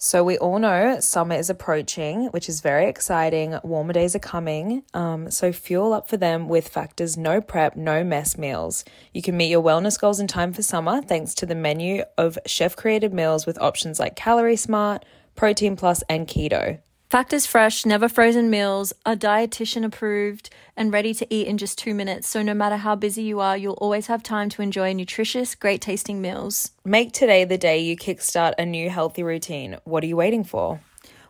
So, we all know summer is approaching, which is very exciting. Warmer days are coming. Um, so, fuel up for them with Factor's no prep, no mess meals. You can meet your wellness goals in time for summer thanks to the menu of chef created meals with options like Calorie Smart, Protein Plus, and Keto. Factor's fresh, never frozen meals are dietitian approved and ready to eat in just two minutes. So, no matter how busy you are, you'll always have time to enjoy nutritious, great tasting meals. Make today the day you kickstart a new healthy routine. What are you waiting for?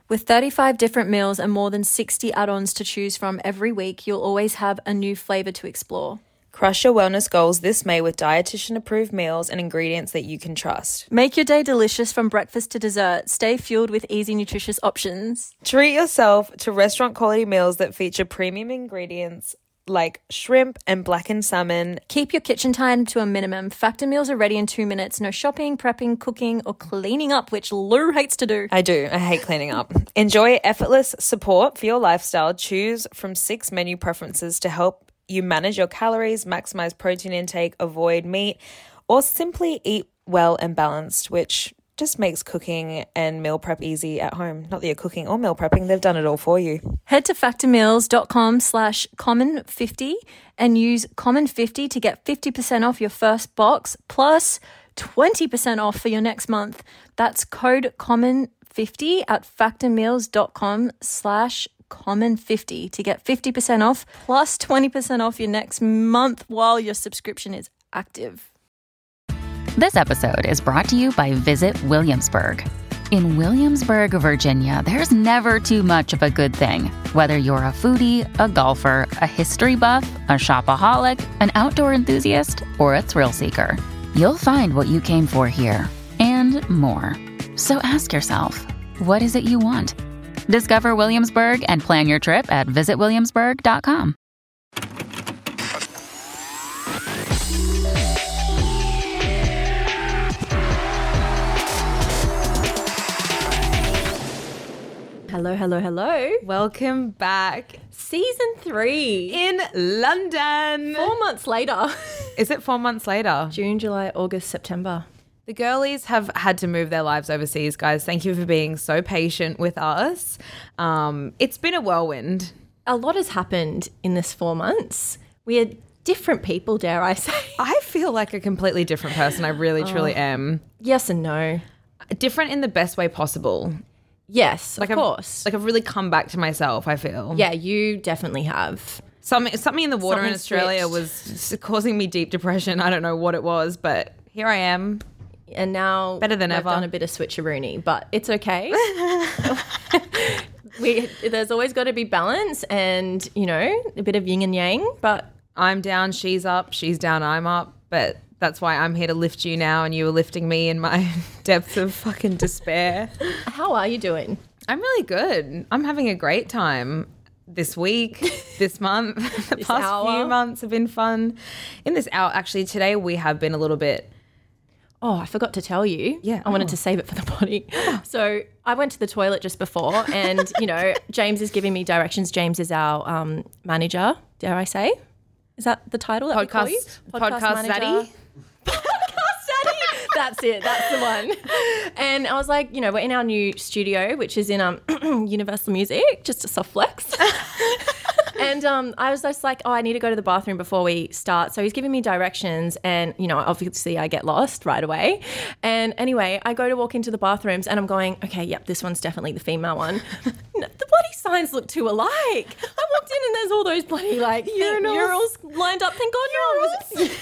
With 35 different meals and more than 60 add ons to choose from every week, you'll always have a new flavor to explore. Crush your wellness goals this May with dietitian approved meals and ingredients that you can trust. Make your day delicious from breakfast to dessert. Stay fueled with easy, nutritious options. Treat yourself to restaurant quality meals that feature premium ingredients like shrimp and blackened salmon. Keep your kitchen time to a minimum. Factor meals are ready in two minutes. No shopping, prepping, cooking, or cleaning up, which Lou hates to do. I do. I hate cleaning up. Enjoy effortless support for your lifestyle. Choose from six menu preferences to help you manage your calories, maximize protein intake, avoid meat, or simply eat well and balanced, which just makes cooking and meal prep easy at home. Not that you're cooking or meal prepping, they've done it all for you. Head to factormeals.com slash common50 and use common50 to get 50% off your first box plus 20% off for your next month. That's code common50 at factormeals.com slash common50 to get 50% off plus 20% off your next month while your subscription is active. This episode is brought to you by Visit Williamsburg. In Williamsburg, Virginia, there's never too much of a good thing. Whether you're a foodie, a golfer, a history buff, a shopaholic, an outdoor enthusiast, or a thrill seeker, you'll find what you came for here and more. So ask yourself, what is it you want? Discover Williamsburg and plan your trip at visitwilliamsburg.com. Hello, hello, hello. Welcome back Season three. in London. Four months later. Is it four months later? June, July, August, September. The girlies have had to move their lives overseas, guys. Thank you for being so patient with us. Um, it's been a whirlwind. A lot has happened in this four months. We are different people, dare I say. I feel like a completely different person. I really, truly am. Yes and no. Different in the best way possible. Yes, Like of I've, course. Like I've really come back to myself. I feel. yeah, you definitely have. Something something in the water in Something Australia switched. was s- causing me deep depression. I don't know what it was, but here I am. And now Better than we've ever. done a bit of switcheroony, but it's okay. we there's always got to be balance and you know a bit of yin and yang. But I'm down, she's up, she's down, I'm up. But that's why I'm here to lift you now, and you were lifting me in my depths of fucking despair. how are you doing? I'm really good. I'm having a great time this week, this month. the past hour. few months have been fun. In this hour, actually, today we have been a little bit. Oh, I forgot to tell you. Yeah. I wanted Oh. to save it for the body. So I went to the toilet just before, and you know, James is giving me directions. James is our um, manager. Dare I say? Is that the title? That we call you? Podcast, podcast daddy. Podcast Daddy. That's it. That's the one. And I was like, you know, we're in our new studio, which is in um Universal Music, just a soft flex. And um, I was just like, oh, I need to go to the bathroom before we start. So he's giving me directions, and you know, obviously I get lost right away. And anyway, I go to walk into the bathrooms, and I'm going, okay, yep, this one's definitely the female one. The bloody signs look too alike. I walked in, and there's all those bloody like Urinals. urinals lined up. Thank God no one was.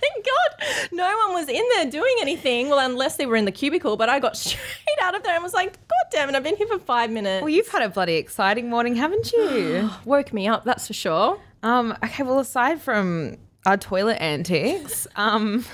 Thank God no one was in there doing anything. Well, unless they were in the cubicle. But I got straight out of there and was like, God damn it! I've been here for five minutes. Well, you've had a bloody exciting morning, haven't you? woke me up. That's for sure. um, okay, well, aside from our toilet antics, um,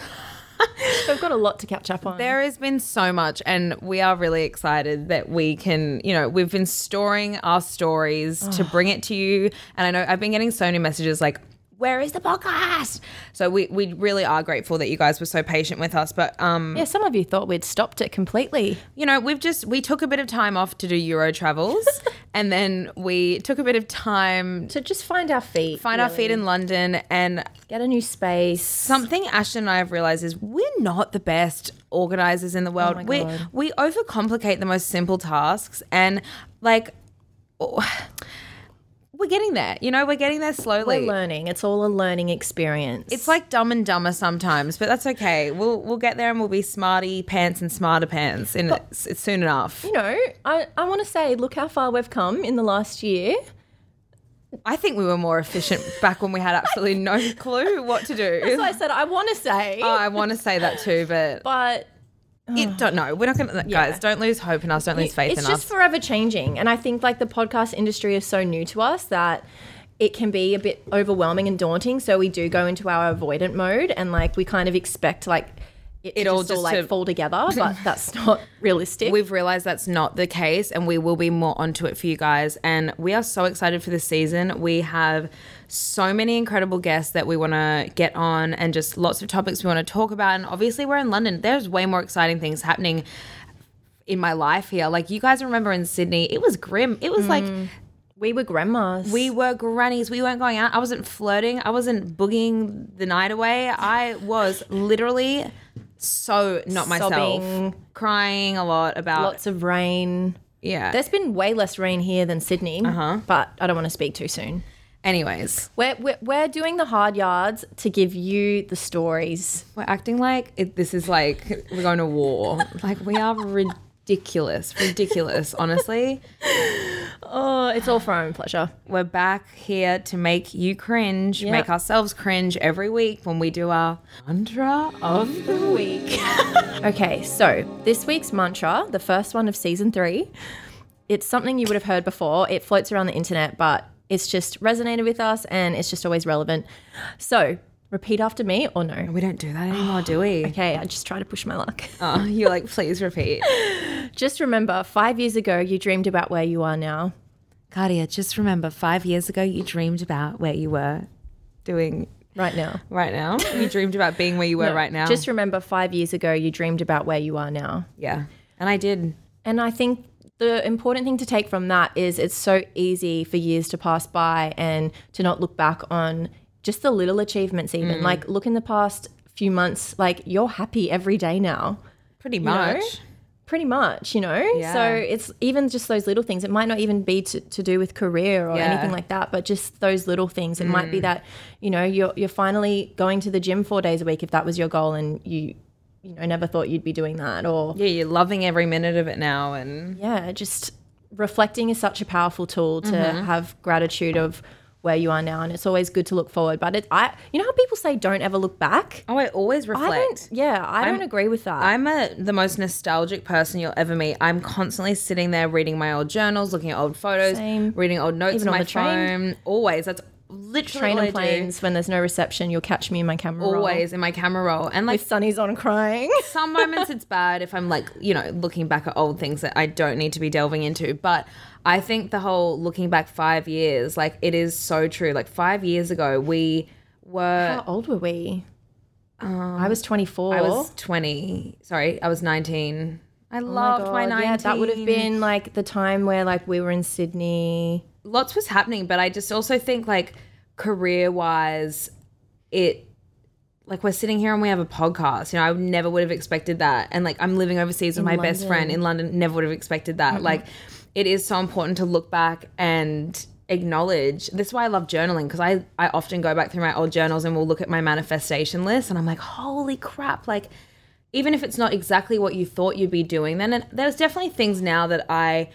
I've got a lot to catch up on. There has been so much, and we are really excited that we can, you know, we've been storing our stories to bring it to you. And I know I've been getting so many messages like, where is the podcast? So we we really are grateful that you guys were so patient with us. But um, Yeah, some of you thought we'd stopped it completely. you know, we've just we took a bit of time off to do Euro travels, and then we took a bit of time to To just find our feet. find our feet in London. And Get a new space. something Ashton and I have realized is we're not the best organizers in the world. Oh we God. we overcomplicate the most simple tasks, and like. oh, We're getting there, you know. We're getting there slowly. We're learning. It's all a learning experience. It's like dumb and dumber sometimes, but that's okay. We'll we'll get there and we'll be smarty pants and smarter pants, it's, it's soon enough. you know, I, I want to say, look how far we've come in the last year. I think we were more efficient back when we had absolutely no clue what to do. So I said, I want to say, Oh, I want to say that too, but but it, don't know. We're not going to, guys. Don't lose hope in us. Don't lose faith in us. it's in just us. forever changing. And I think like the podcast industry is so new to us that it can be a bit overwhelming and daunting. So we do go into our avoidant mode and like we kind of expect like it, It all just all just like to- fall together, but that's not realistic. We've realized that's not the case, and we will be more onto it for you guys. And we are so excited for this season. We have so many incredible guests that we want to get on, and just lots of topics we want to talk about. And obviously, we're in London. There's way more exciting things happening in my life here. Like you guys remember in Sydney, it was grim. It was like we were grandmas. we were grannies. We weren't going out. I wasn't flirting. I wasn't boogieing the night away. I was literally so not myself. Sobbing. Crying a lot about lots of rain. yeah. There's been way less rain here than Sydney, Uh-huh. but I don't want to speak too soon. Anyways, We're, we're, we're doing the hard yards to give you the stories. we're acting like it, this is like we're going to war. like we are ridiculous, ridiculous. Honestly, Oh, it's all for our own pleasure. we're back here to make you cringe, Yeah. make ourselves cringe every week when we do our mantra of the week. Okay, so this week's mantra, the first one of season three, it's something you would have heard before. It floats around the internet, but it's just resonated with us and it's just always relevant. So repeat after me or no? We don't do that anymore, do we? Okay, I just try to push my luck. Oh, you're like, please repeat. Just remember, five years ago, you dreamed about where you are now. Kadia, just remember five years ago you dreamed about where you were doing Right now. right now. You dreamed about being where you were right now. Just remember, five years ago, you dreamed about where you are now. yeah. And I did. And I think the important thing to take from that is it's so easy for years to pass by and to not look back on just the little achievements, even. Mm. Like, look in the past few months, like, you're happy every day now. Pretty know? much. Pretty much, you know? Yeah. So it's even just those little things. It might not even be to, to do with career or Yeah. anything like that, but just those little things. It might be mm. that, you know, you're, you're finally going to the gym four days a week if that was your goal and you, you know, never thought you'd be doing that. Or, Yeah, you're loving every minute of it now and yeah, just reflecting is such a powerful tool to Mm-hmm. have gratitude of where you are now. And it's always good to look forward. But it, I, you know how people say don't ever look back? Oh, I always I reflect. don't, yeah, I don't agree with that. I'm a, the most nostalgic person you'll ever meet. I'm constantly sitting there reading my old journals, looking at old photos, Same. reading old notes Even on my phone. Always. That's literally Train and planes when there's no reception, you'll catch me in my camera roll. Always in my camera roll. And like With Sunny's on crying. some moments it's bad if I'm like, you know, looking back at old things that I don't need to be delving into. But I think the whole looking back five years, like it is so true. Like five years ago, we were, How old were we? Um, I was 24. I was 20. Sorry, I was 19. I Oh loved my, God, 19. Yeah, that would have been like the time where like we were in Sydney. Lots was happening, but I just also think like career wise, it, like we're sitting here and we have a podcast. You know, I never would have expected that. And like I'm living overseas with my best friend in London. Never would have expected that. Mm-hmm. Like it is so important to look back and acknowledge. This is why I love journaling because I I often go back through my old journals and we'll look at my manifestation list and I'm like, holy crap! Like even if it's not exactly what you thought you'd be doing, then it, there's definitely things now that I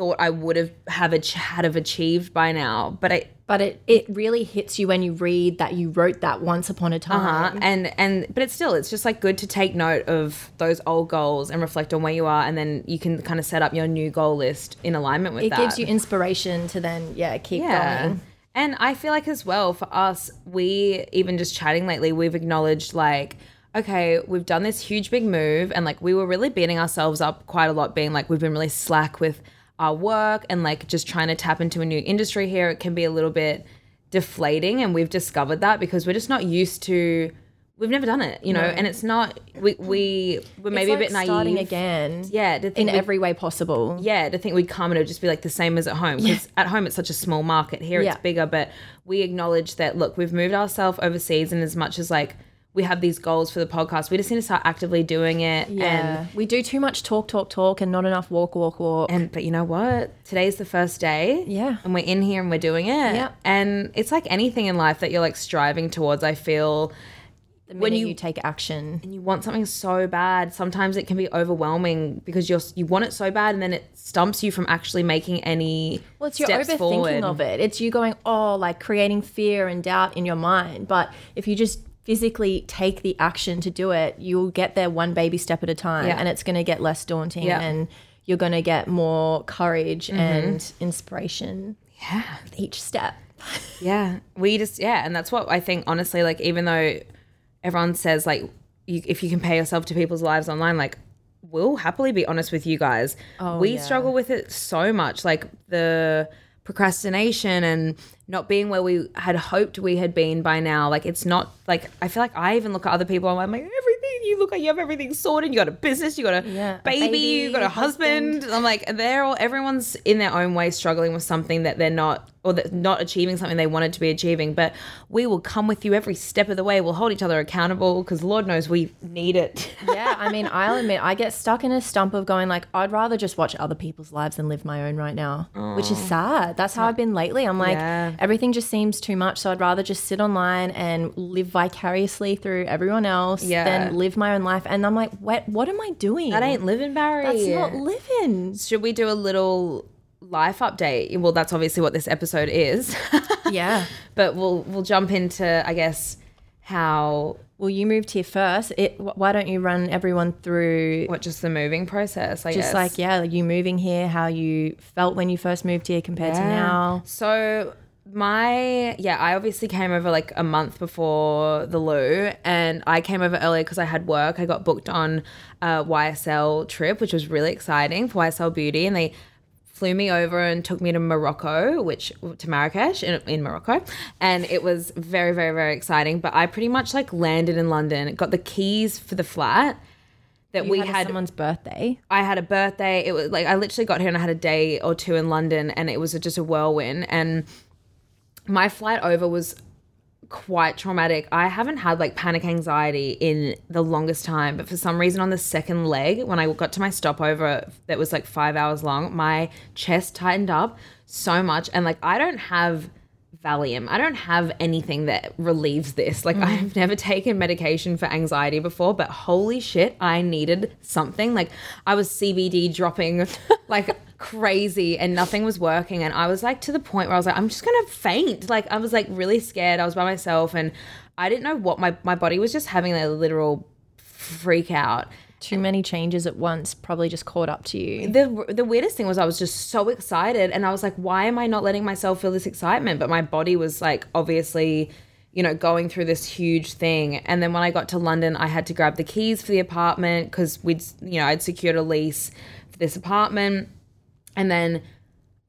thought I would have have ach- had have achieved by now. But I But it, it really hits you when you read that you wrote that once upon a time. uh and and but it's still it's just like good to take note of those old goals and reflect on where you are, and then you can kind of set up your new goal list in alignment with It that. gives you inspiration to then, yeah, keep going. And I feel like as well for us, we even just chatting lately, we've acknowledged like, okay, we've done this huge big move and like we were really beating ourselves up quite a lot, being like we've been really slack with our work and like just trying to tap into a new industry here. It can be a little bit deflating and we've discovered that because we're just not used to we've never done it, you know, and it's not we we we're maybe It's a bit naive. starting again. Yeah, to think in every way possible. yeah, to think we'd come and it'd just be like the same as at home. Because at home it's such a small market. Here Yeah. it's bigger, but we acknowledge that look, we've moved ourselves overseas and as much as like we have these goals for the podcast, we just need to start actively doing it. Yeah. we do too much talk, talk, talk, and not enough walk, walk, walk. And and but you know what? Today's the first day. Yeah. And we're in here and we're doing it. Yeah. And it's like anything in life that you're like striving towards, I feel the when you- you, take action. and you want something so bad, sometimes it can be overwhelming because you're you want it so bad and then it stumps you from actually making any Well, it's your overthinking forward. of it. It's you going, oh, like creating fear and doubt in your mind. But if you just physically take the action to do it, you'll get there one baby step at a time, Yeah. and it's going to get less daunting, Yeah. Mm-hmm. and you're going to get more courage and inspiration. Yeah. with Each step. Yeah, we just yeah, and that's what I think. Honestly, like even though everyone says like you, if you compare yourself to people's lives online, like we'll happily be honest with you guys. we yeah. struggle with it so much, like the procrastination and not being where we had hoped we had been by now. Like it's not like I feel like I even look at other people. I'm like everything you look like you have everything sorted. You got a business, you got a Yeah, baby, baby, you got a husband. I'm like they're all everyone's in their own way struggling with something that they're not or that not achieving something they wanted to be achieving. But we will come with you every step of the way. We'll hold each other accountable because Lord knows we need it. yeah, I mean, I'll admit, I get stuck in a stump of going like, I'd rather just watch other people's lives than live my own right now, which is sad. That's how I've been lately. I'm like, Yeah. everything just seems too much, so I'd rather just sit online and live vicariously through everyone else Yeah. than live my own life. And I'm like, what? What am I doing? that ain't living, Barry. That's not living. Should we do a little life update? Well, that's obviously what this episode is. yeah. but we'll we'll jump into I guess how Well, you moved here first. It. Why don't you run everyone through? what just the moving process. I Just guess. like yeah, you moving here, how you felt when you first moved here compared to now. So my yeah, I obviously came over like a month before the loo and I came over earlier because I had work. I got booked on a YSL trip, which was really exciting for YSL Beauty, and they flew me over and took me to Morocco, which to Marrakesh in, in Morocco, and it was very very very exciting. But I pretty much like landed in London, got the keys for the flat that You we had, had someone's birthday. I had a birthday. It was like I literally got here and I had a day or two in London, and it was just a whirlwind. And my flight over was quite traumatic. I haven't had like panic anxiety in the longest time, but for some reason on the second leg, when I got to my stopover that was like five hours long, my chest tightened up so much. And like I don't have Valium. I don't have anything that relieves this. Like mm. I've never taken medication for anxiety before, but holy shit, I needed something. Like I was CBD dropping like crazy and nothing was working and I was like to the point where I was like I'm just going to faint. Like I was like really scared. I was by myself and I didn't know what my my body was just having a literal freak out. Too many changes at once probably just caught up to you. the the weirdest thing was I was just so excited and I was like why am I not letting myself feel this excitement but my body was like obviously you know going through this huge thing and then when I got to London I had to grab the keys for the apartment cuz we'd you know I'd secured a lease for this apartment and then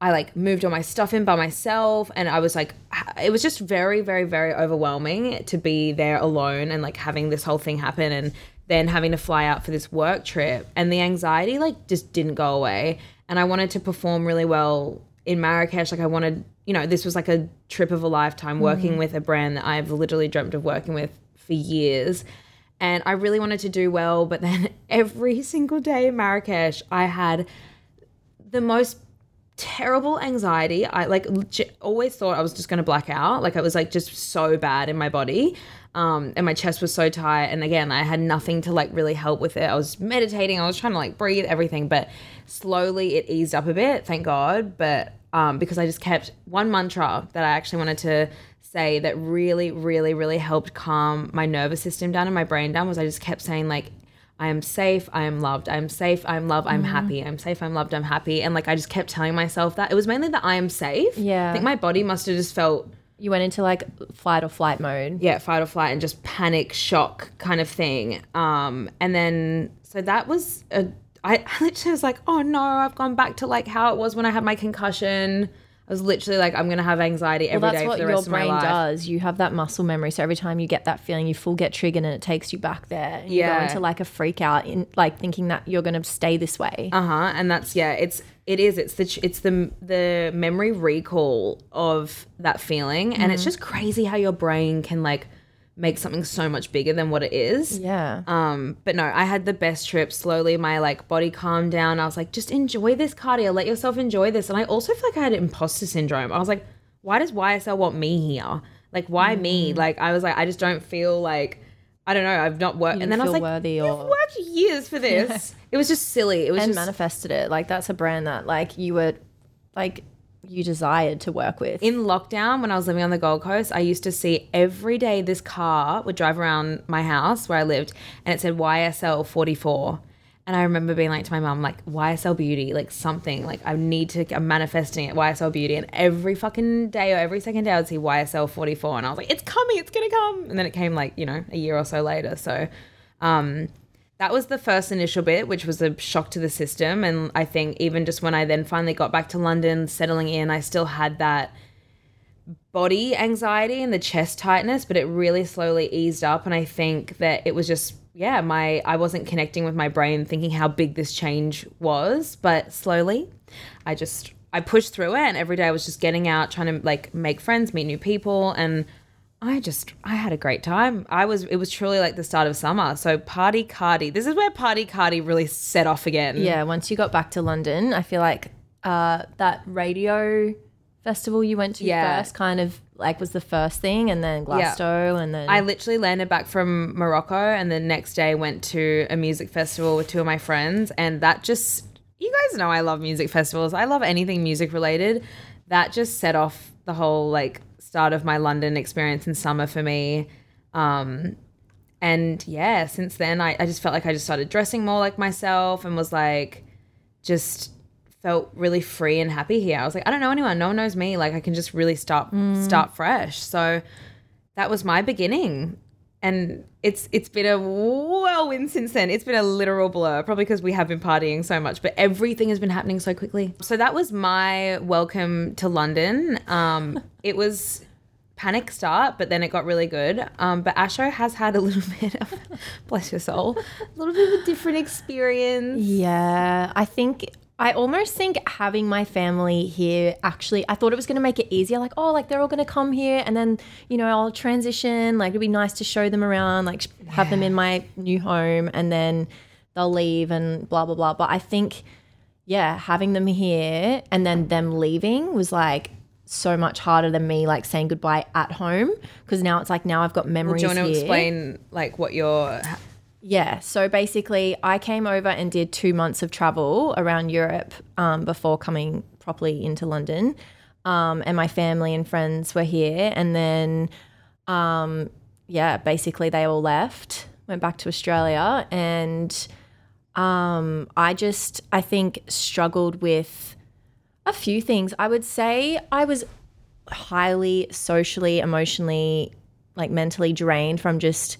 I like moved all my stuff in by myself and I was like it was just very very very overwhelming to be there alone and like having this whole thing happen and then having to fly out for this work trip. And the anxiety like just didn't go away. And I wanted to perform really well in Marrakesh. Like I wanted you know this was like a trip of a lifetime mm-hmm. working with a brand that I've literally dreamt of working with for years. And I really wanted to do well but then every single day in Marrakesh I had the most terrible anxiety. I like always thought I was just going to black out. Like I was like just so bad in my body. Um, and my chest was so tight. And again, I had nothing to like really help with it. I was meditating. I was trying to like breathe everything, but slowly it eased up a bit. Thank God. But um, because I just kept one mantra that I actually wanted to say that really, really, really helped calm my nervous system down and my brain down was I just kept saying like I am safe, I am loved, I am safe, I'm loved, I'm happy, I'm safe, I'm loved, I'm happy. And like I just kept telling myself that. It was mainly that I am safe. Yeah. I think my body must have just felt You went into like flight or flight mode. yeah, fight or flight and just panic shock kind of thing. Um, and then so that was a I, I literally was like, oh no, I've gone back to like how it was when I had my concussion. I was literally like, I'm gonna have anxiety every Well, day for the rest of my life. That's what your brain does. You have that muscle memory, so every time you get that feeling, you full get triggered, and it takes you back there. And you go Yeah. into like a freak out, in like thinking that you're going to stay this way. Uh huh. And that's yeah. It's it is. It's the it's the the memory recall of that feeling, and Mm-hmm. it's just crazy how your brain can like make something so much bigger than what it is. yeah. Um, but no, I had the best trip. Slowly, my like body calmed down. I was like, just enjoy this cardio. Let yourself enjoy this. And I also feel like I had imposter syndrome. I was like, why does YSL want me here? Like, why Mm. me? Like, I was like, I just don't feel like. I don't know. I've not worked, and then I was like, worthy "You've or- worked years for this." It was just silly. It was and just manifested it. Like that's a brand that like you were, like you desired to work with. in lockdown when I was living on the Gold Coast, I used to see every day this car would drive around my house where I lived and it said YSL 44. And I remember being like to my mom, like, YSL Beauty, like something, like I need to, I'm manifesting it, YSL Beauty. And every fucking day or every second day I would see YSL 44. And I was like, it's coming, it's gonna come. And then it came like, you know, a year or so later. So, um, that was the first initial bit, which was a shock to the system. And I think even just when I then finally got back to London, settling in, I still had that body anxiety and the chest tightness, but it really slowly eased up. And I think that it was just, yeah, my I wasn't connecting with my brain, thinking how big this change was. But slowly, I just I pushed through it, and every day I was just getting out, trying to like make friends, meet new people, and I just I had a great time. I was it was truly like the start of summer. So party cardi. This is where party cardi really set off again. yeah. Once you got back to London, I feel like uh, that radio festival you went to Yeah. first kind of like was the first thing, and then Glasgow, and then I literally landed back from Morocco and the next day went to a music festival with two of my friends and that just you guys know I love music festivals. I love anything music related. That just set off the whole like start of my London experience in summer for me. Um and yeah, since then I, I just felt like I just started dressing more like myself and was like just felt really free and happy here. I was like, I don't know anyone, no one knows me. Like I can just really start start fresh. So that was my beginning. And it's it's been a whirlwind since then. It's been a literal blur, probably because we have been partying so much, but everything has been happening so quickly. So that was my welcome to London. Um, it was panic start, but then it got really good. Um, but Asho has had a little bit of, bless your soul, a little bit of a different experience. Yeah, I think I almost think having my family here actually I thought it was going to make it easier like oh like they're all going to come here and then you know I'll transition like it'd be nice to show them around like have them in my new home and then they'll leave and blah blah blah but I think yeah having them here and then them leaving was like so much harder than me like saying goodbye at home because now it's like now I've got memories Do you want to explain like what your Yeah. So basically, I came over and did two months of travel around Europe um, before coming properly into London. Um, and my family and friends were here. And then, um, yeah, basically they all left, went back to Australia. And um, I just, I think, struggled with a few things. I would say I was highly socially, emotionally, like mentally drained from just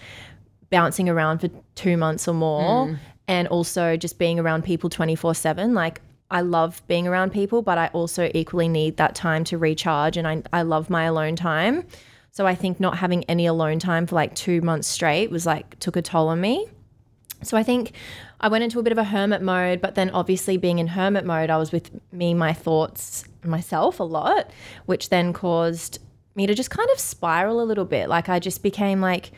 bouncing around for two months or more mm. and also just being around people 24 7 like i love being around people but i also equally need that time to recharge and i, I love my alone time. So i think not having any alone time for like two months straight was like took a toll on me so I think I went into a bit of a hermit mode, but then obviously being in hermit mode, I was with me, my thoughts, myself a lot, which then caused me to just kind of spiral a little bit. Like I just became like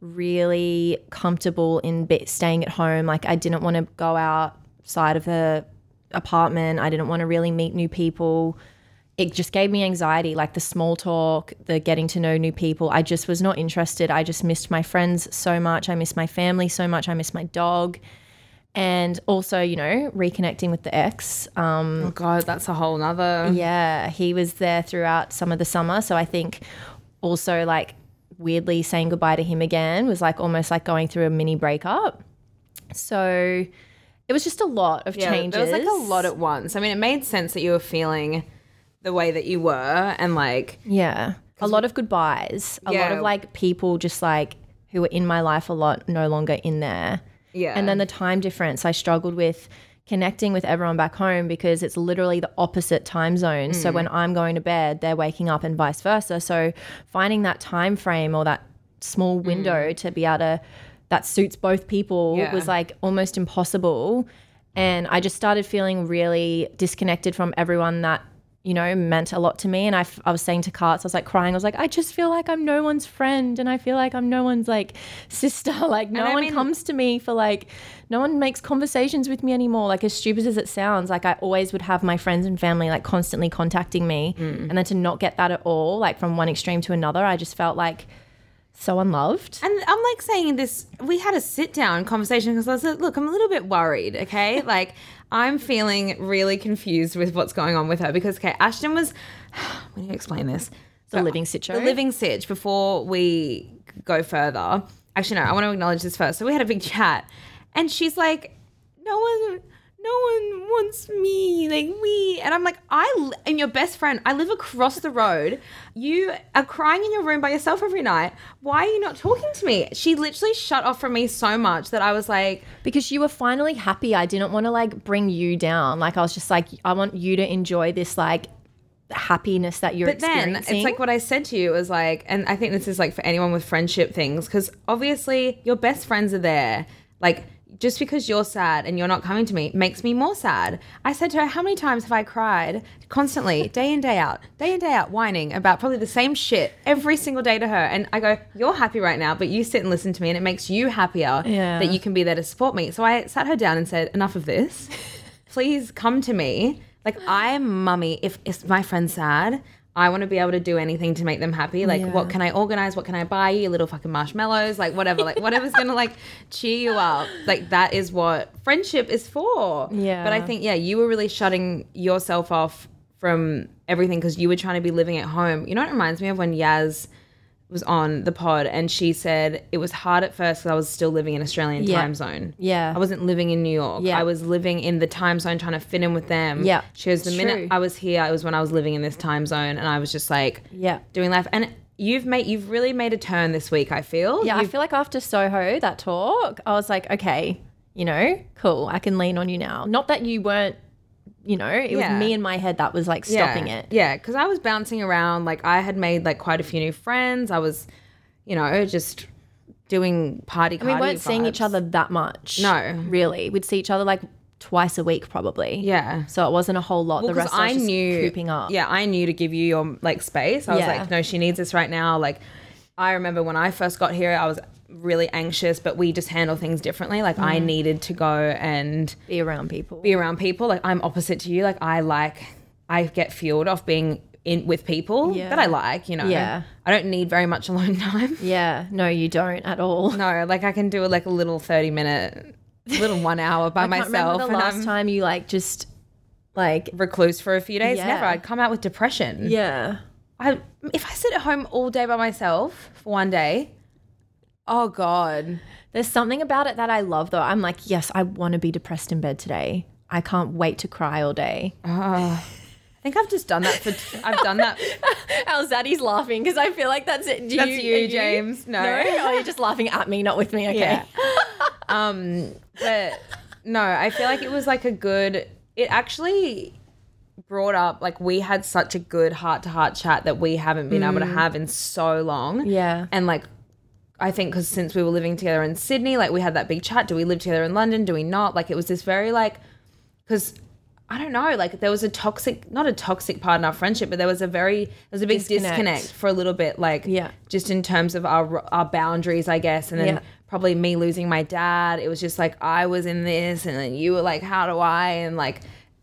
really comfortable in staying at home. Like I didn't want to go outside of the apartment. I didn't want to really meet new people. It just gave me anxiety, like the small talk, the getting to know new people. I just was not interested. I just missed my friends so much. I missed my family so much. I missed my dog. And also, you know, reconnecting with the ex. Um, Oh god, that's a whole nother. yeah, he was there throughout some of the summer. So I think also like weirdly saying goodbye to him again was like almost like going through a mini breakup. So it was just a lot of Yeah, changes. There was like a lot at once. I mean, it made sense that you were feeling the way that you were, and like, Yeah. A lot of goodbyes. A lot of like people just like who were in my life a lot no longer in there. yeah, And then the time difference I struggled with, connecting with everyone back home because it's literally the opposite time zone. So Mm. when I'm going to bed, they're waking up and vice versa. So finding that time frame or that small window to be able to that suits both people Mm. Yeah. was like almost impossible. And I just started feeling really disconnected from everyone that, you know, meant a lot to me. And I, f- I was saying to Carts, I was like crying. I was like, I just feel like I'm no one's friend. And I feel like I'm no one's like sister. Like, no one mean- comes to me for like, no one makes conversations with me anymore. Like, as stupid as it sounds, like, I always would have my friends and family like constantly contacting me. Mm. And then to not get that at all, like from one extreme to another, I just felt like so unloved. And I'm like saying this, we had a sit down conversation because I was like, look, I'm a little bit worried, okay? like, I'm feeling really confused with what's going on with her because, okay, Ashton was, when you explain this? The living sitch. The living sitch before we go further. Actually, no, I want to acknowledge this first. So we had a big chat, and she's like, no one. No one wants me, like me. And I'm like, I and your best friend, I live across the road. You are crying in your room by yourself every night. Why are you not talking to me? She literally shut off from me so much that I was like, because you were finally happy. I didn't want to like bring you down. Like I was just like, I want you to enjoy this like happiness that you're But then it's like what I said to you was like, and I think this is like for anyone with friendship things, because obviously your best friends are there. Like, just because you're sad and you're not coming to me makes me more sad. I said to her, How many times have I cried constantly, day in, day out, day in, day out, whining about probably the same shit every single day to her? And I go, You're happy right now, but you sit and listen to me, and it makes you happier Yeah. that you can be there to support me. So I sat her down and said, Enough of this please come to me. Like I'm mummy. If if my friend's sad, I want to be able to do anything to make them happy. Like what can I organize? What can I buy you? Little fucking marshmallows, like whatever. Like whatever's gonna like cheer you up. Like that is what friendship is for. Yeah. But I think yeah, you were really shutting yourself off from everything because you were trying to be living at home. You know what it reminds me of when Yaz was on the pod and she said it was hard at first because I was still living in Australian Yeah. time zone. Yeah. I wasn't living in New York. Yeah. I was living in the time zone trying to fit in with them. Yeah, She goes, the it's minute true. I was here, it was when I was living in this time zone and I was just like yeah. doing life. And you've made you've really made a turn this week, I feel. Yeah, I You've- feel like after Soho, that talk, I was like, okay, you know, cool. I can lean on you now. Not that you weren't, you know, it Yeah. was me in my head that was like stopping yeah. it. Yeah, because I was bouncing around. Like I had made like quite a few new friends. I was, you know, just doing party. And we weren't seeing each other that much. No. Really. We'd see each other like twice a week probably. Yeah. So it wasn't a whole lot. the rest I, just cooping up. Yeah, I knew to give you your like space. I was like, no, she needs this right now. Like, I remember when I first got here, I was really anxious, but we just handle things differently. Like, I Mm. needed to go and Be around people. be around people. Like, I'm opposite to you. Like, I like, I get fueled off being in with people Yeah. that I like. You know, Yeah. I don't need very much alone time. yeah. No, you don't at all. No, like I can do like a little thirty minute, little one hour by I myself, remember the last I'm time you like just like recluse for a few days. Yeah. Never. I'd come out with depression. yeah. I if I sit at home all day by myself for one day, oh god, There's something about it that I love though. I'm like, yes, I want to be depressed in bed today. I can't wait to cry all day. I think I've just done that for. I've done that. Zaddy's laughing because I feel like that's it. Do That's you, you, James. No. no, oh, you're just laughing at me, not with me. Okay. Yeah. um, but no, I feel like it was like a good. It actually brought up like we had such a good heart to heart chat that we haven't been able to have in so long. Yeah. and like. I think because since we were living together in Sydney, like we had that big chat. Do we live together in London? Do we not? Like it was this very like, because I don't know, like there was a toxic, not a toxic part in our friendship, but there was a very, there was a big Disconnect. disconnect, for a little bit, like Yeah. just in terms of our our boundaries, I guess, and then Yeah. probably me losing my dad. It was just like I was in this, and then you were like, how do I? And like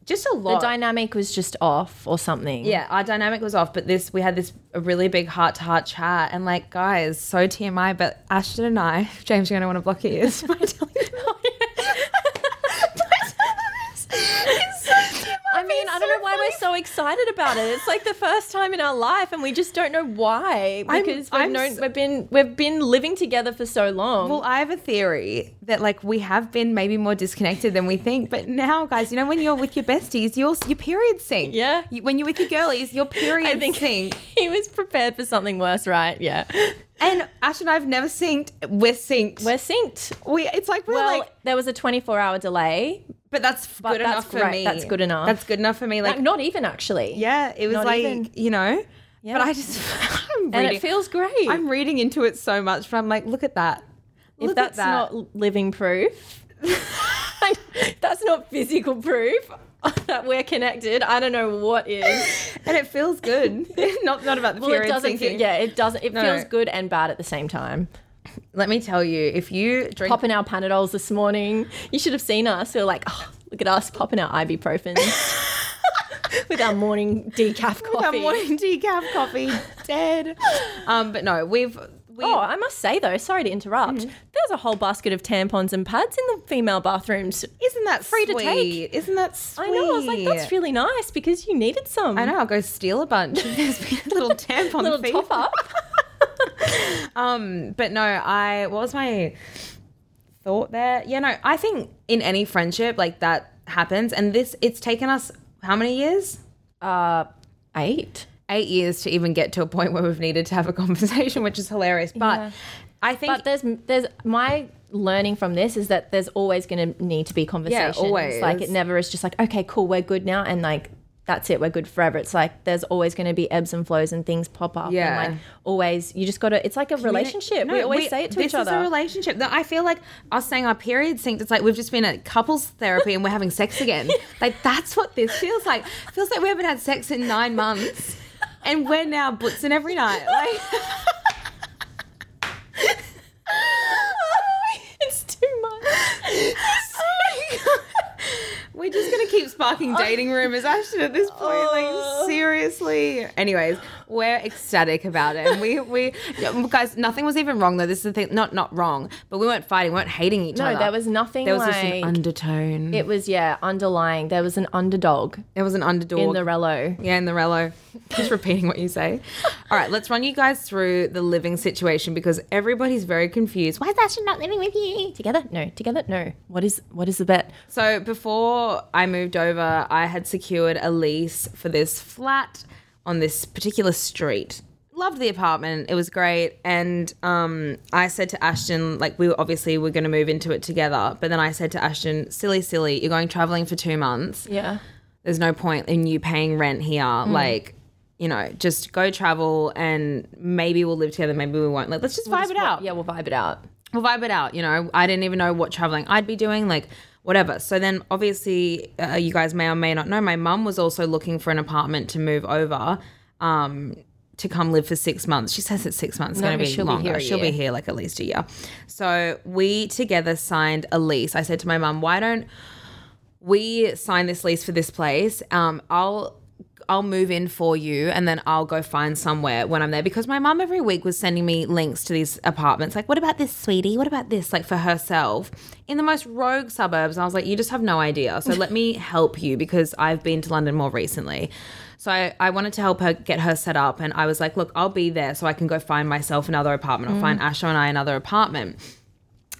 just a lot. The dynamic was just off or something. yeah, our dynamic was off, but this we had this a really big heart to heart chat, and like guys, so TMI, but Ashton and I, James, you're gonna want to block your ears. by telling you I mean, I don't know why we're so excited about it. It's like the first time in our life, and we just don't know why I'm- because we've I'm known we've been we've been living together for so long. Well, I have a theory that like we have been maybe more disconnected than we think, but now, guys, you know when you're with your besties, your your period sync. Yeah. You- when you're with your girlies, your period I think sync. he was prepared for something worse, right? Yeah, And Ash and I have never synced. We're synced. we're synced. we. It's like we're Well, like there was a 24 hour delay but that's But good that's enough for me. That's good enough. That's good enough for me. Like, Like, not even actually. yeah, it was not like even. you know. Yeah. But I just, I'm And it feels great. I'm reading into it so much, but I'm like, look at that. if Look that's at that. not living proof, that's not physical proof that we're connected. I don't know what is. and it feels good. not not about the Well, it doesn't. Feel, yeah, it doesn't. It No, feels good and bad at the same time. Let me tell you, if you drink Popping our Panadols this morning. You should have seen us. We are like, oh, look at us popping our ibuprofen with our morning decaf with our coffee. morning decaf coffee, dead. Um, but no, we've we Oh, I must say though, sorry to interrupt. Mm-hmm. There's a whole basket of tampons and pads in the female bathrooms. isn't that free to sweet? take. Isn't that sweet? I know. I was like, that's really nice because you needed some. I know. I'll go steal a bunch. There's been a little tampon Little top up. Um, but no, I what was my thought there? Yeah, no, I think in any friendship like that happens, and this it's taken us how many years? Uh, eight. Eight years to even get to a point where we've needed to have a conversation, which is hilarious. But Yeah. I think But there's there's my learning from this is that there's always going to need to be conversations. always. Like it never is just like okay, cool, we're good now, and like that's it, we're good forever. It's like there's always going to be ebbs and flows and things pop up. Yeah. And like always, you just got to. It's like a relationship. No, we always say it to each other. This is a relationship. That I feel like us saying our period synced. It's like we've just been at couples therapy and we're having sex again. like that's what this feels like. It feels like we haven't had sex in nine months, and we're now blitzing every night. Like. Oh it's too much. Oh We're just gonna keep sparking dating rumors, Ashton. At this point, Oh. like seriously. Anyways, we're ecstatic about it, and we we guys, nothing was even wrong though. This is the thing, not not wrong, but we weren't fighting, we weren't hating each No, other. No, there was nothing There was just an undertone. It was yeah, underlying. There was an underdog there was an underdog in the relo. Yeah, in the Rello. Just repeating what you say. All right, let's run you guys through the living situation because everybody's very confused. Why is Ashton not living with you? Together? No. Together? No. What is what is the bet? So before I moved over, I had secured a lease for this flat on this particular street. Loved the apartment. It was great. And um, I said to Ashton, like we were obviously we're going to move into it together. But then I said to Ashton, silly, silly, you're going traveling for two months. Yeah. There's no point in you paying rent here. Like, you know, just go travel and maybe we'll live together. Maybe we won't. Like, let's just vibe it out Yeah, we'll vibe it out. we'll vibe it out. You know, I didn't even know what traveling I'd be doing, like whatever. So then, obviously, uh, you guys may or may not know, my mum was also looking for an apartment to move over. Um, to come live for six months. She says it's six months. It's No, going to be she'll be longer. here she'll be here like at least a year. So we together signed a lease. I said to my mum, "Why don't we sign this lease for this place? Um, I'll I'll move in for you and then I'll go find somewhere when I'm there because my mum every week was sending me links to these apartments. Like, what about this, sweetie? What about this? Like for herself in the most rogue suburbs. And I was like, you just have no idea. So let me help you because I've been to London more recently. So I, I wanted to help her get her set up. And I was like, look, I'll be there so I can go find myself another apartment. I'll find mm. Asha and I another apartment.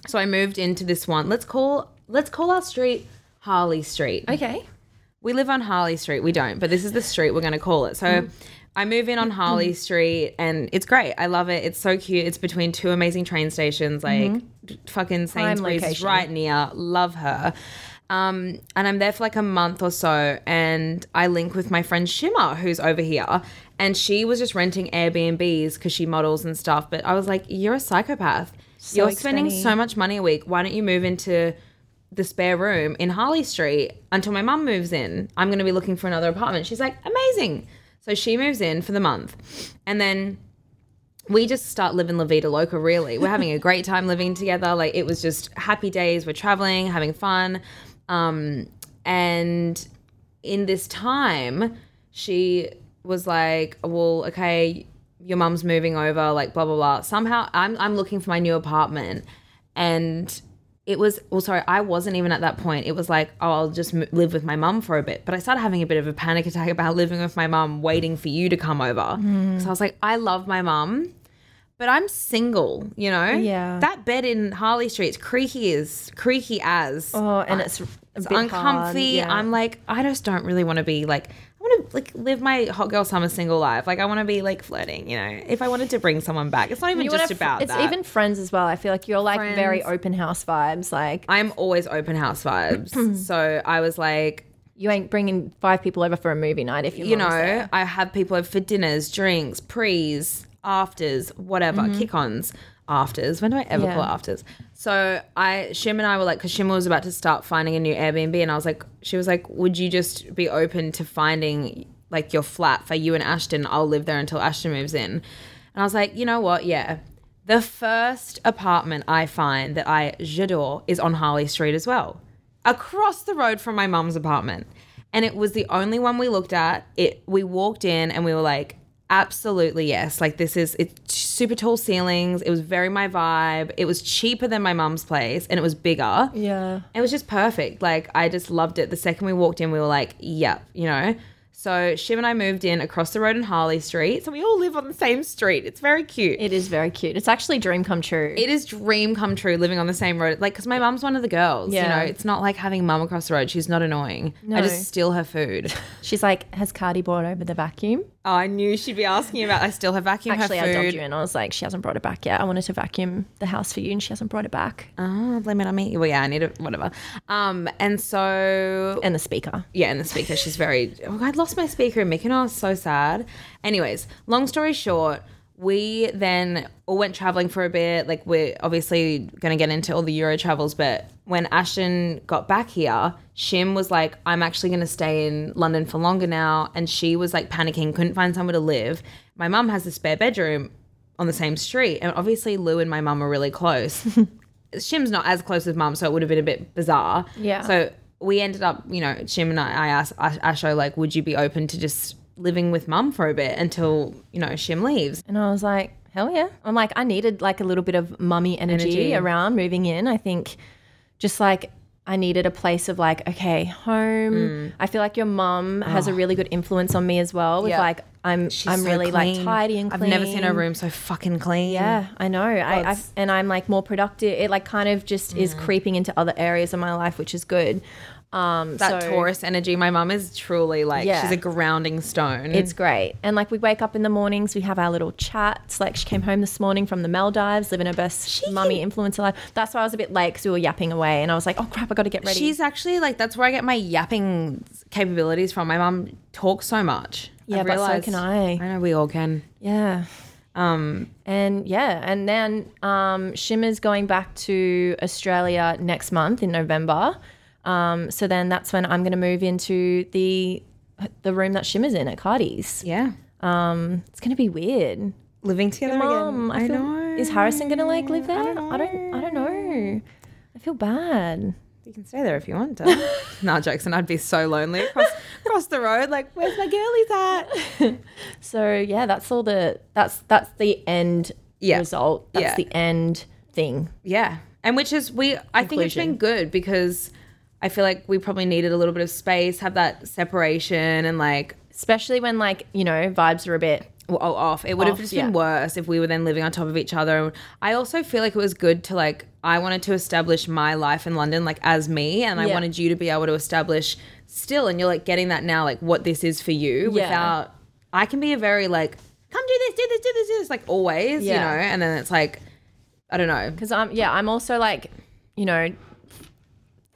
So I moved into this one. Let's call let's call our street Harley Street. Okay. We live on Harley Street. We don't, but this is the street we're going to call it. So I move in on Harley Street and it's great. I love it. It's so cute. It's between two amazing train stations, like fucking Sainsbury's right near. Love her. Um, and I'm there for like a month or so, and I link with my friend Shimmer, who's over here, and she was just renting Airbnbs because she models and stuff. But I was like, "You're a psychopath. You're spending so much money a week. Why don't you move into the spare room in Harley Street until my mum moves in. I'm going to be looking for another apartment. She's like, amazing. So she moves in for the month. And then we just start living La Vida Loca, really. We're having a great time living together. Like, it was just happy days. We're traveling, having fun. Um, and in this time, she was like, well, okay, your mum's moving over, like, blah, blah, blah. Somehow I'm, I'm looking for my new apartment. And it was well sorry i wasn't even at that point. It was like oh i'll just m- live with my mum for a bit. But i started having a bit of a panic attack about living with my mum waiting for you to come over. So i was like i love my mum but i'm single you know? Yeah. that bed in harley street's creaky as creaky as. Oh, and it's, it's uncomfy. yeah. i'm like i just don't really want to be like i want to like live my hot girl summer single life. Like I want to be like flirting. You know, if I wanted to bring someone back, it's not even You just fr- about it's that. even friends as well. I feel like you're like very open house vibes. Like I'm always open house vibes. so I was like, you ain't bringing five people over for a movie night if your you know, there. I have people over for dinners, drinks, pre's, afters, whatever, mm-hmm. kick-ons, afters. When do I ever. Yeah. call afters? So I, Shim and I were like, because Shim was about to start finding a new Airbnb, and I was like, she was like, would you just be open to finding like your flat for you and Ashton? I'll live there until Ashton moves in. And I was like, you know what? Yeah. The first apartment I find that I j'adore is on Harley Street as well, across the road from my mum's apartment. And it was the only one we looked at. It we walked in and we were like, absolutely yes. Like this is it's super tall ceilings. It was very my vibe. It was cheaper than my mum's place and it was bigger. Yeah. It was just perfect. Like I just loved it. The second we walked in, we were like, yep, you know. So Shim and I moved in across the road in Harley Street. So we all live on the same street. It's very cute. It is very cute. It's actually dream come true. It is dream come true living on the same road. Like, because my mum's one of the girls. Yeah. You know, it's not like having mum across the road. She's not annoying. No. I just steal her food. She's like, has Cardi brought over the vacuum? Oh, I knew she'd be asking about. I still have vacuum Actually, I dubbed food. you and I was like, she hasn't brought it back yet. I wanted to vacuum the house for you and she hasn't brought it back. Oh, blame it on me. Well, yeah, I need it. Whatever. Um, and so And the speaker. yeah, and the speaker, she's very. Oh, I'd lost my speaker in Mykonos. So sad. Anyways, long story short, we then all went traveling for a bit. Like we're obviously going to get into all the Euro travels, but when Ashton got back here, Shim was like, "I'm actually going to stay in London for longer now," and she was like panicking, couldn't find somewhere to live. My mum has a spare bedroom on the same street, and obviously Lou and my mum are really close. Shim's not as close as mum, so it would have been a bit bizarre. Yeah. So we ended up, you know, Shim and I, I asked Asho, like, would you be open to just living with mum for a bit until, you know, Shim leaves? And I was like, hell yeah. I'm like, I needed like a little bit of mummy energy, Energy. around moving in. I think just like I needed a place of like, okay, home. Mm. I feel like your mum has a really good influence on me as well. With Yeah. like, I'm She's I'm so really like clean. tidy and clean. I've never seen her room so fucking clean. Yeah, I know. I, I and I'm like more productive. It like kind of just is mm. creeping into other areas of my life, which is good. Um, That so Taurus energy. My mum is truly like, Yeah. she's a grounding stone. It's great. And like we wake up in the mornings, we have our little chats. Like she came home this morning from the Maldives, living her best mummy influencer life. That's why I was a bit late because we were yapping away, and I was like, oh crap, I got to get ready. She's actually like, that's where I get my yapping capabilities from. My mum talks so much. Yeah, I've but so can I. I know we all can. yeah. Um, And yeah, and then um, Shimmer's going back to Australia next month in November. Um, so then that's when I'm going to move into the the room that Shimmer's in at Cardi's. yeah. Um, it's going to be weird. Living together Mom, again. I, feel, know. is Harrison going to like live there? I don't I don't. I don't know. I feel bad. You can stay there if you want to. nah, and I'd be so lonely across across the road. Like, where's my girlies at? So yeah, that's all the that's that's the end Yeah. result. That's Yeah. the end thing. Yeah, and which is we. I think it's been good because I feel like we probably needed a little bit of space, have that separation, and like Especially when like you know vibes are a bit well, off. It would have Off, just yeah. been worse if we were then living on top of each other. I also feel like it was good to like I wanted to establish my life in London like as me, and I Yeah. wanted you to be able to establish still, and you're like getting that now, like what this is for you Yeah. without. I can be a very like come do this, do this, do this, do this, like always, you know, and then it's like I don't know. because I'm yeah I'm also like you know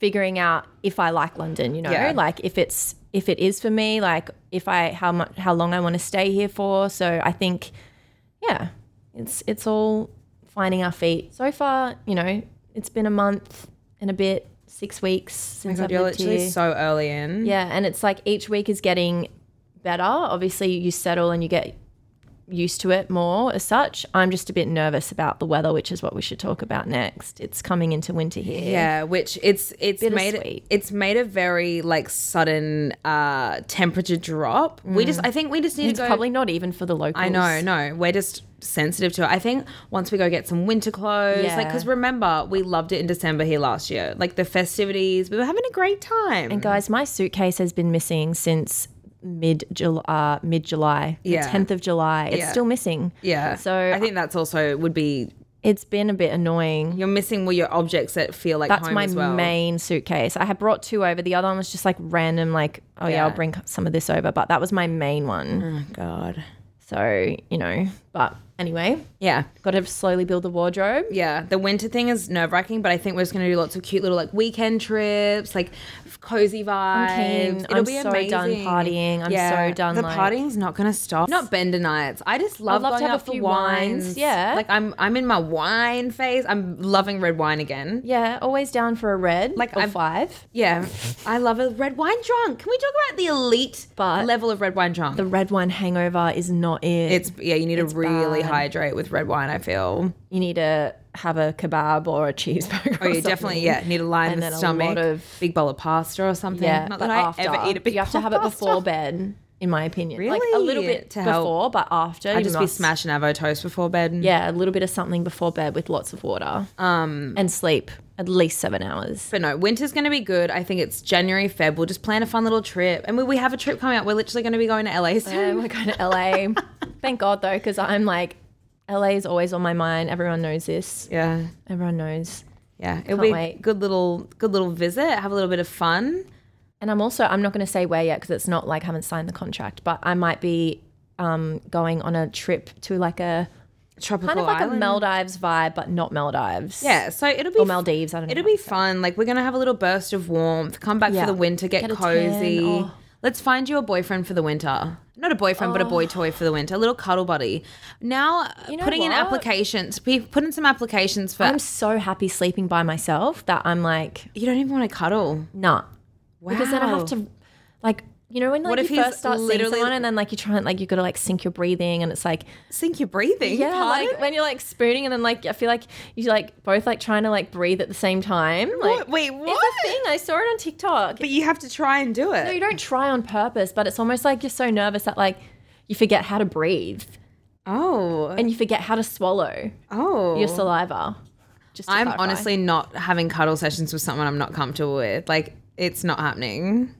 figuring out if I like London. You know, Yeah. like if it's if it is for me, like if I how much how long I want to stay here for. So I think yeah, it's it's all finding our feet. So far, you know, it's been a month and a bit, six weeks oh since God, I've you're literally here. so early in. Yeah, and it's like each week is getting better. Obviously, you settle and you get used to it more as such. I'm just a bit nervous about the weather, which is what we should talk about next. It's coming into winter here. Yeah, which it's it's made Bittersweet. it's made a very like sudden uh temperature drop. We just I think we just need It's to go probably not even for the locals. I know, no. We're just sensitive to it. I think once we go get some winter clothes, like cuz remember, we loved it in December here last year. Like the festivities, we were having a great time. And guys, my suitcase has been missing since mid uh, mid July. Yeah. The 10th of July. It's Yeah. still missing. yeah. So I think that's also would be It's been a bit annoying. You're missing all your objects that feel like That's home my as well. main suitcase. I had brought two over. The other one was just like random, like, oh yeah, Yeah. I'll bring some of this over. But that was my main one. Oh God. So, you know, but anyway, Yeah. got to slowly build the wardrobe. Yeah, the winter thing is nerve wracking, but I think we're just gonna do lots of cute little like weekend trips, like cozy vibes. It'll I'm be so amazing. done partying. I'm yeah, so done, The like- partying's not gonna stop. Not bender nights. I just love, love to going have out a few wines. wines, yeah. like I'm I'm in my wine phase. I'm loving red wine again. Yeah, always down for a red, Like, I'm- five. Yeah, I love a red wine drunk. Can we talk about the elite But level of red wine drunk? The red wine hangover is not it. it's yeah, you need to really bad. hydrate with red wine. I feel. you need to have a kebab or a cheeseburger. Oh, you definitely yeah need a line And in then the a stomach, lot of- big bowl of pasta or something. Yeah, not that after, I ever eat a big. you have to have it before bed, in my opinion. Like a little bit To help. before, but after. I just be smashing avo toast before bed. Yeah, a little bit of something before bed with lots of water. Um, and sleep at least seven hours. But no, winter's going to be good. I think it's January, Feb. We'll just plan a fun little trip. And we, we have a trip coming up. We're literally going to be going to LA soon. And we're going to LA. Thank God though, because I'm like, LA is always on my mind. Everyone knows this. yeah. Everyone knows. Yeah. It'll Can't be a wait. good little good little visit. Have a little bit of fun. And I'm also I'm not going to say where yet because it's not like I haven't signed the contract, but I might be um, going on a trip to like a Tropical kind of like island. a Maldives vibe, but not Maldives. Yeah, so it'll be Or Maldives. I don't know. It'll be fun. Like we're gonna have a little burst of warmth. Come back Yeah. for the winter. Get, Get cozy. Oh. Let's find you a boyfriend for the winter. Not a boyfriend, but a boy oh. toy for the winter. A little cuddle buddy. Now uh, You know putting in what? applications. Pe- Put in some applications for. I'm so happy sleeping by myself that I'm like, you don't even want to cuddle. nah. Wow. Because then I have to, like, you know, when like What you first start seeing someone and then like you try and like you gotta like sync your breathing and it's like Sink your breathing. yeah, Pardon? like when you're like spooning and then like I feel like you like both like trying to like breathe at the same time. Like What? Wait, It's what? a thing. I saw it on TikTok. But you have to try and do it. No, you don't try on purpose, but it's almost like you're so nervous that like you forget how to breathe oh, and you forget how to swallow oh. your saliva. Just I'm clarify. honestly not having cuddle sessions with someone I'm not comfortable with. Like it's not happening.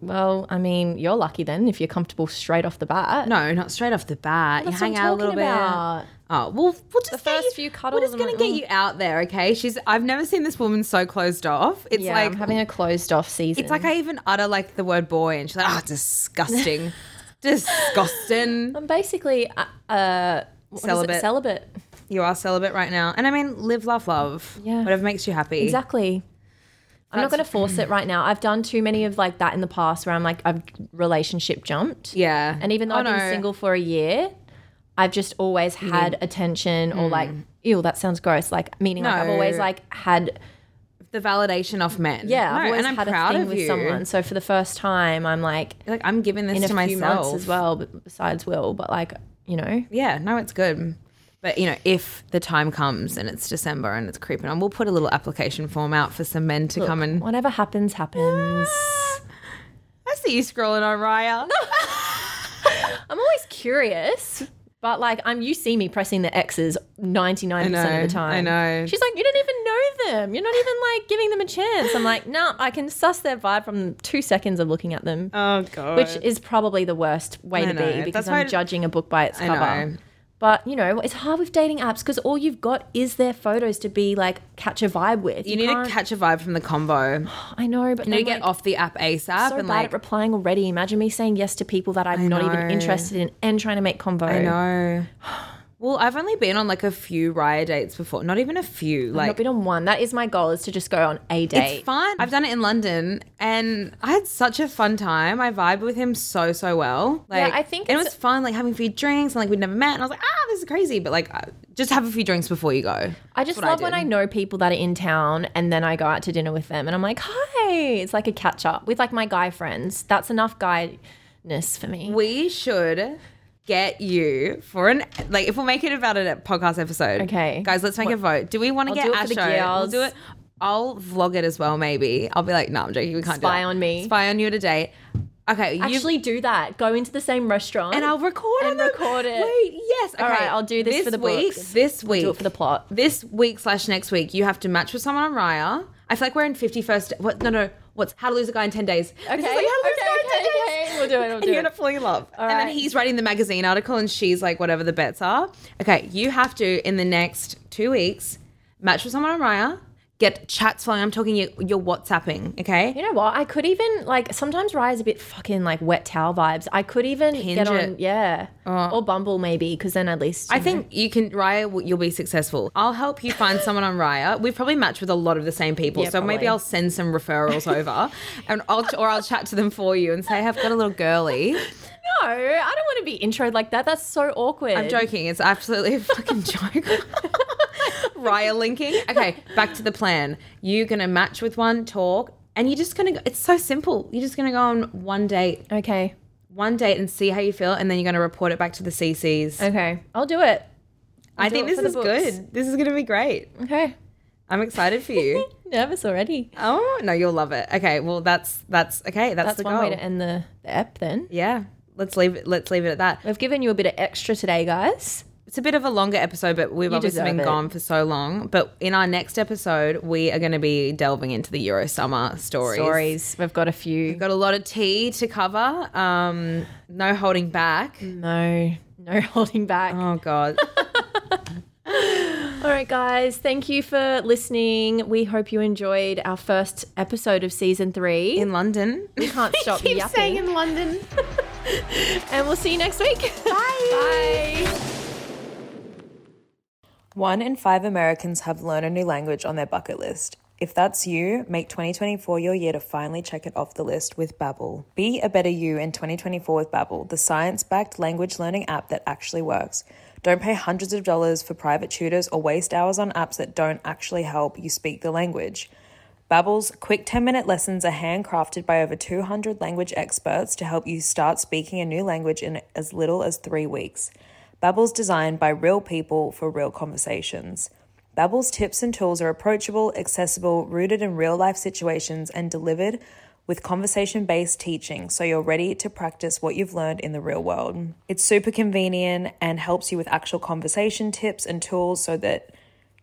Well. I mean, you're lucky then if you're comfortable straight off the bat. No, not straight off the bat. you hang out a little about. bit. Oh, well, we'll just The first you, few We're just gonna like, get "Mm." you out there, okay? She's. I've never seen this woman so closed off. It's Yeah, like I'm having a closed off season. It's like I even utter like the word boy, and she's like, "Ah, disgusting, disgusting." I'm basically uh, uh what is it? Celibate. Celibate. You are celibate right now, and I mean, live, love, love. Yeah. whatever makes you happy. Exactly. I'm not going to force it right now. I've done too many of like that in the past where I'm like I've relationship jumped. Yeah, And even though Oh, I've been no. single for a year, I've just always had attention or like, ew, that sounds gross. Like meaning like I've always Mm. Like had the validation of men. yeah, No, I've always and I'm had proud a thing with you. someone. So for the first time, I'm like Like I'm giving this in a to few myself months as well, besides Will, but like you know, Yeah, no, it's good. But you know, if the time comes and it's December and it's creeping on, we'll put a little application form out for some men to come and. whatever happens, happens. Ah! I see you scrolling on Raya. I'm always curious. But like I'm you see me pressing the X's 99% I of the time. I know. She's like, you don't even know them. You're not even like giving them a chance. I'm like, no, I can suss their vibe from two seconds of looking at them. Oh god. which is probably the worst way I to know. be because That's I'm judging a book by its I cover. But you know, it's hard with dating apps because all you've got is their photos to be like catch a vibe with. you need can't- to catch a vibe from the combo. I know, but You need to get like, off the app ASAP so and bad like at replying already. Imagine me saying yes to people that I'm not even interested in and trying to make convo. I know. Well, I've only been on like a few Raya dates before. Not even a few. Like I've not been on one. That is my goal: is to just go on a date. It's fun. I've done it in London and I had such a fun time. I vibed with him so, so well. Like, I think and it was fun, like having a few drinks and like we'd never met. And I was like, ah, this is crazy. But like, just have a few drinks before you go. I just what I love when. I know people that are in town and then I go out to dinner with them and I'm like, hi. It's like a catch up with like my guy friends. That's enough guyness for me. We should get you for an like if we'll make it about a podcast episode. Okay. guys, let's make a vote. Do we want to get do it our for the show? We'll do it. I'll vlog it as well. Maybe I'll be like, no, I'm joking. We can't do Spy on me. Spy on you at a date. Okay, you Actually, do that. Go into the same restaurant and I'll record and them. record it. Wait, yes. Okay. All right, I'll do this for the week. books. This week, do it for the plot. This week slash next week, you have to match with someone on Raya. I feel like we're in fifty first. What? No, no. What's How to Lose a Guy in Ten Days? Okay, like How to Lose a Guy in 10 okay, Days. okay, okay. We'll do it. We'll do You're it. gonna fall in love. All and then he's writing the magazine article, and she's like, whatever the bets are. Okay, you have to in the next two weeks match with someone on Raya, get chats flowing. I'm talking you, you're WhatsApping. Okay, You know what? I could even like sometimes Raya's a bit fucking like wet towel vibes. I could even get on, it. Oh. yeah, or Bumble maybe, because then at least I know. think you can Raya. You'll be successful. I'll help you find someone on Raya. Uh, We've probably matched with a lot of the same people, Yeah, so maybe. I'll send some referrals over, and I'll or I'll chat to them for you and say, "I've got a little girly." No, I don't want to be introed like that. That's so awkward. I'm joking. It's absolutely a fucking joke. Raya linking. Okay, back to the plan. You're gonna match with one, talk, and you're just gonna. go It's so simple. You're just gonna go on one date, Okay, one date, and see how you feel, and then you're gonna report it back to the CCs. okay, I'll do it. I do think it this is books. good. This is gonna be great. Okay, I'm excited for you. nervous already. oh no, you'll love it. Okay, well that's that's okay. That's, That's the one goal. way to end the, the ep. Then yeah, let's leave it. Let's leave it at that. we've given you a bit of extra today, guys. It's a bit of a longer episode, but we've You obviously deserve been it. gone for so long. But in our next episode, we are going to be delving into the Euro summer stories. Stories. We've got a few. We've Got a lot of tea to cover. Um, no holding back. No, no holding back. Oh God. All right, guys. Thank you for listening. We hope you enjoyed our first episode of season three. in London. we can't stop Keep yapping. saying in London. and we'll see you next week. Bye. Bye. One in five Americans have learned a new language on their bucket list. If that's you, make 2024 your year to finally check it off the list with Babbel. Be a better you in 2024 with Babbel, the science-backed language learning app that actually works. Don't pay hundreds of dollars for private tutors or waste hours on apps that don't actually help you speak the language. Babbel's quick 10-minute lessons are handcrafted by over 200 language experts to help you start speaking a new language in as little as 3 weeks. Babbel's designed by real people for real conversations. Babbel's tips and tools are approachable, accessible, rooted in real-life situations and delivered with conversation-based teaching so you're ready to practice what you've learned in the real world. It's super convenient and helps you with actual conversation tips and tools so that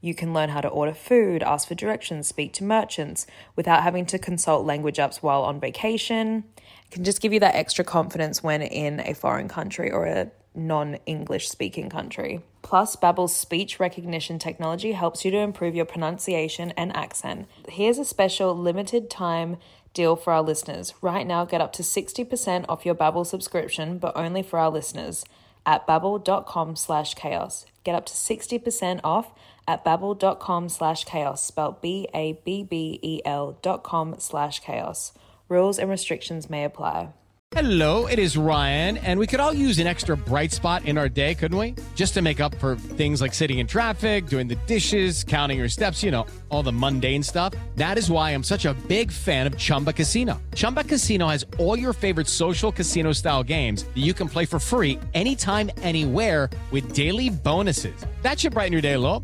you can learn how to order food, ask for directions, speak to merchants without having to consult language apps while on vacation. It can just give you that extra confidence when in a foreign country or a non-English speaking country. Plus, Babbel's speech recognition technology helps you to improve your pronunciation and accent. Here's a special limited time deal for our listeners. Right now, get up to 60% off your Babbel subscription, but only for our listeners at babbel.com slash chaos. Get up to 60% off at babbel.com slash chaos, spelled B-A-B-B-E-L dot com slash chaos. Rules and restrictions may apply. Hello, it is Ryan, and we could all use an extra bright spot in our day, couldn't we? Just to make up for things like sitting in traffic, doing the dishes, counting your steps, you know, all the mundane stuff. That is why I'm such a big fan of Chumba Casino. Chumba Casino has all your favorite social casino style games that you can play for free anytime, anywhere with daily bonuses. That should brighten your day a little.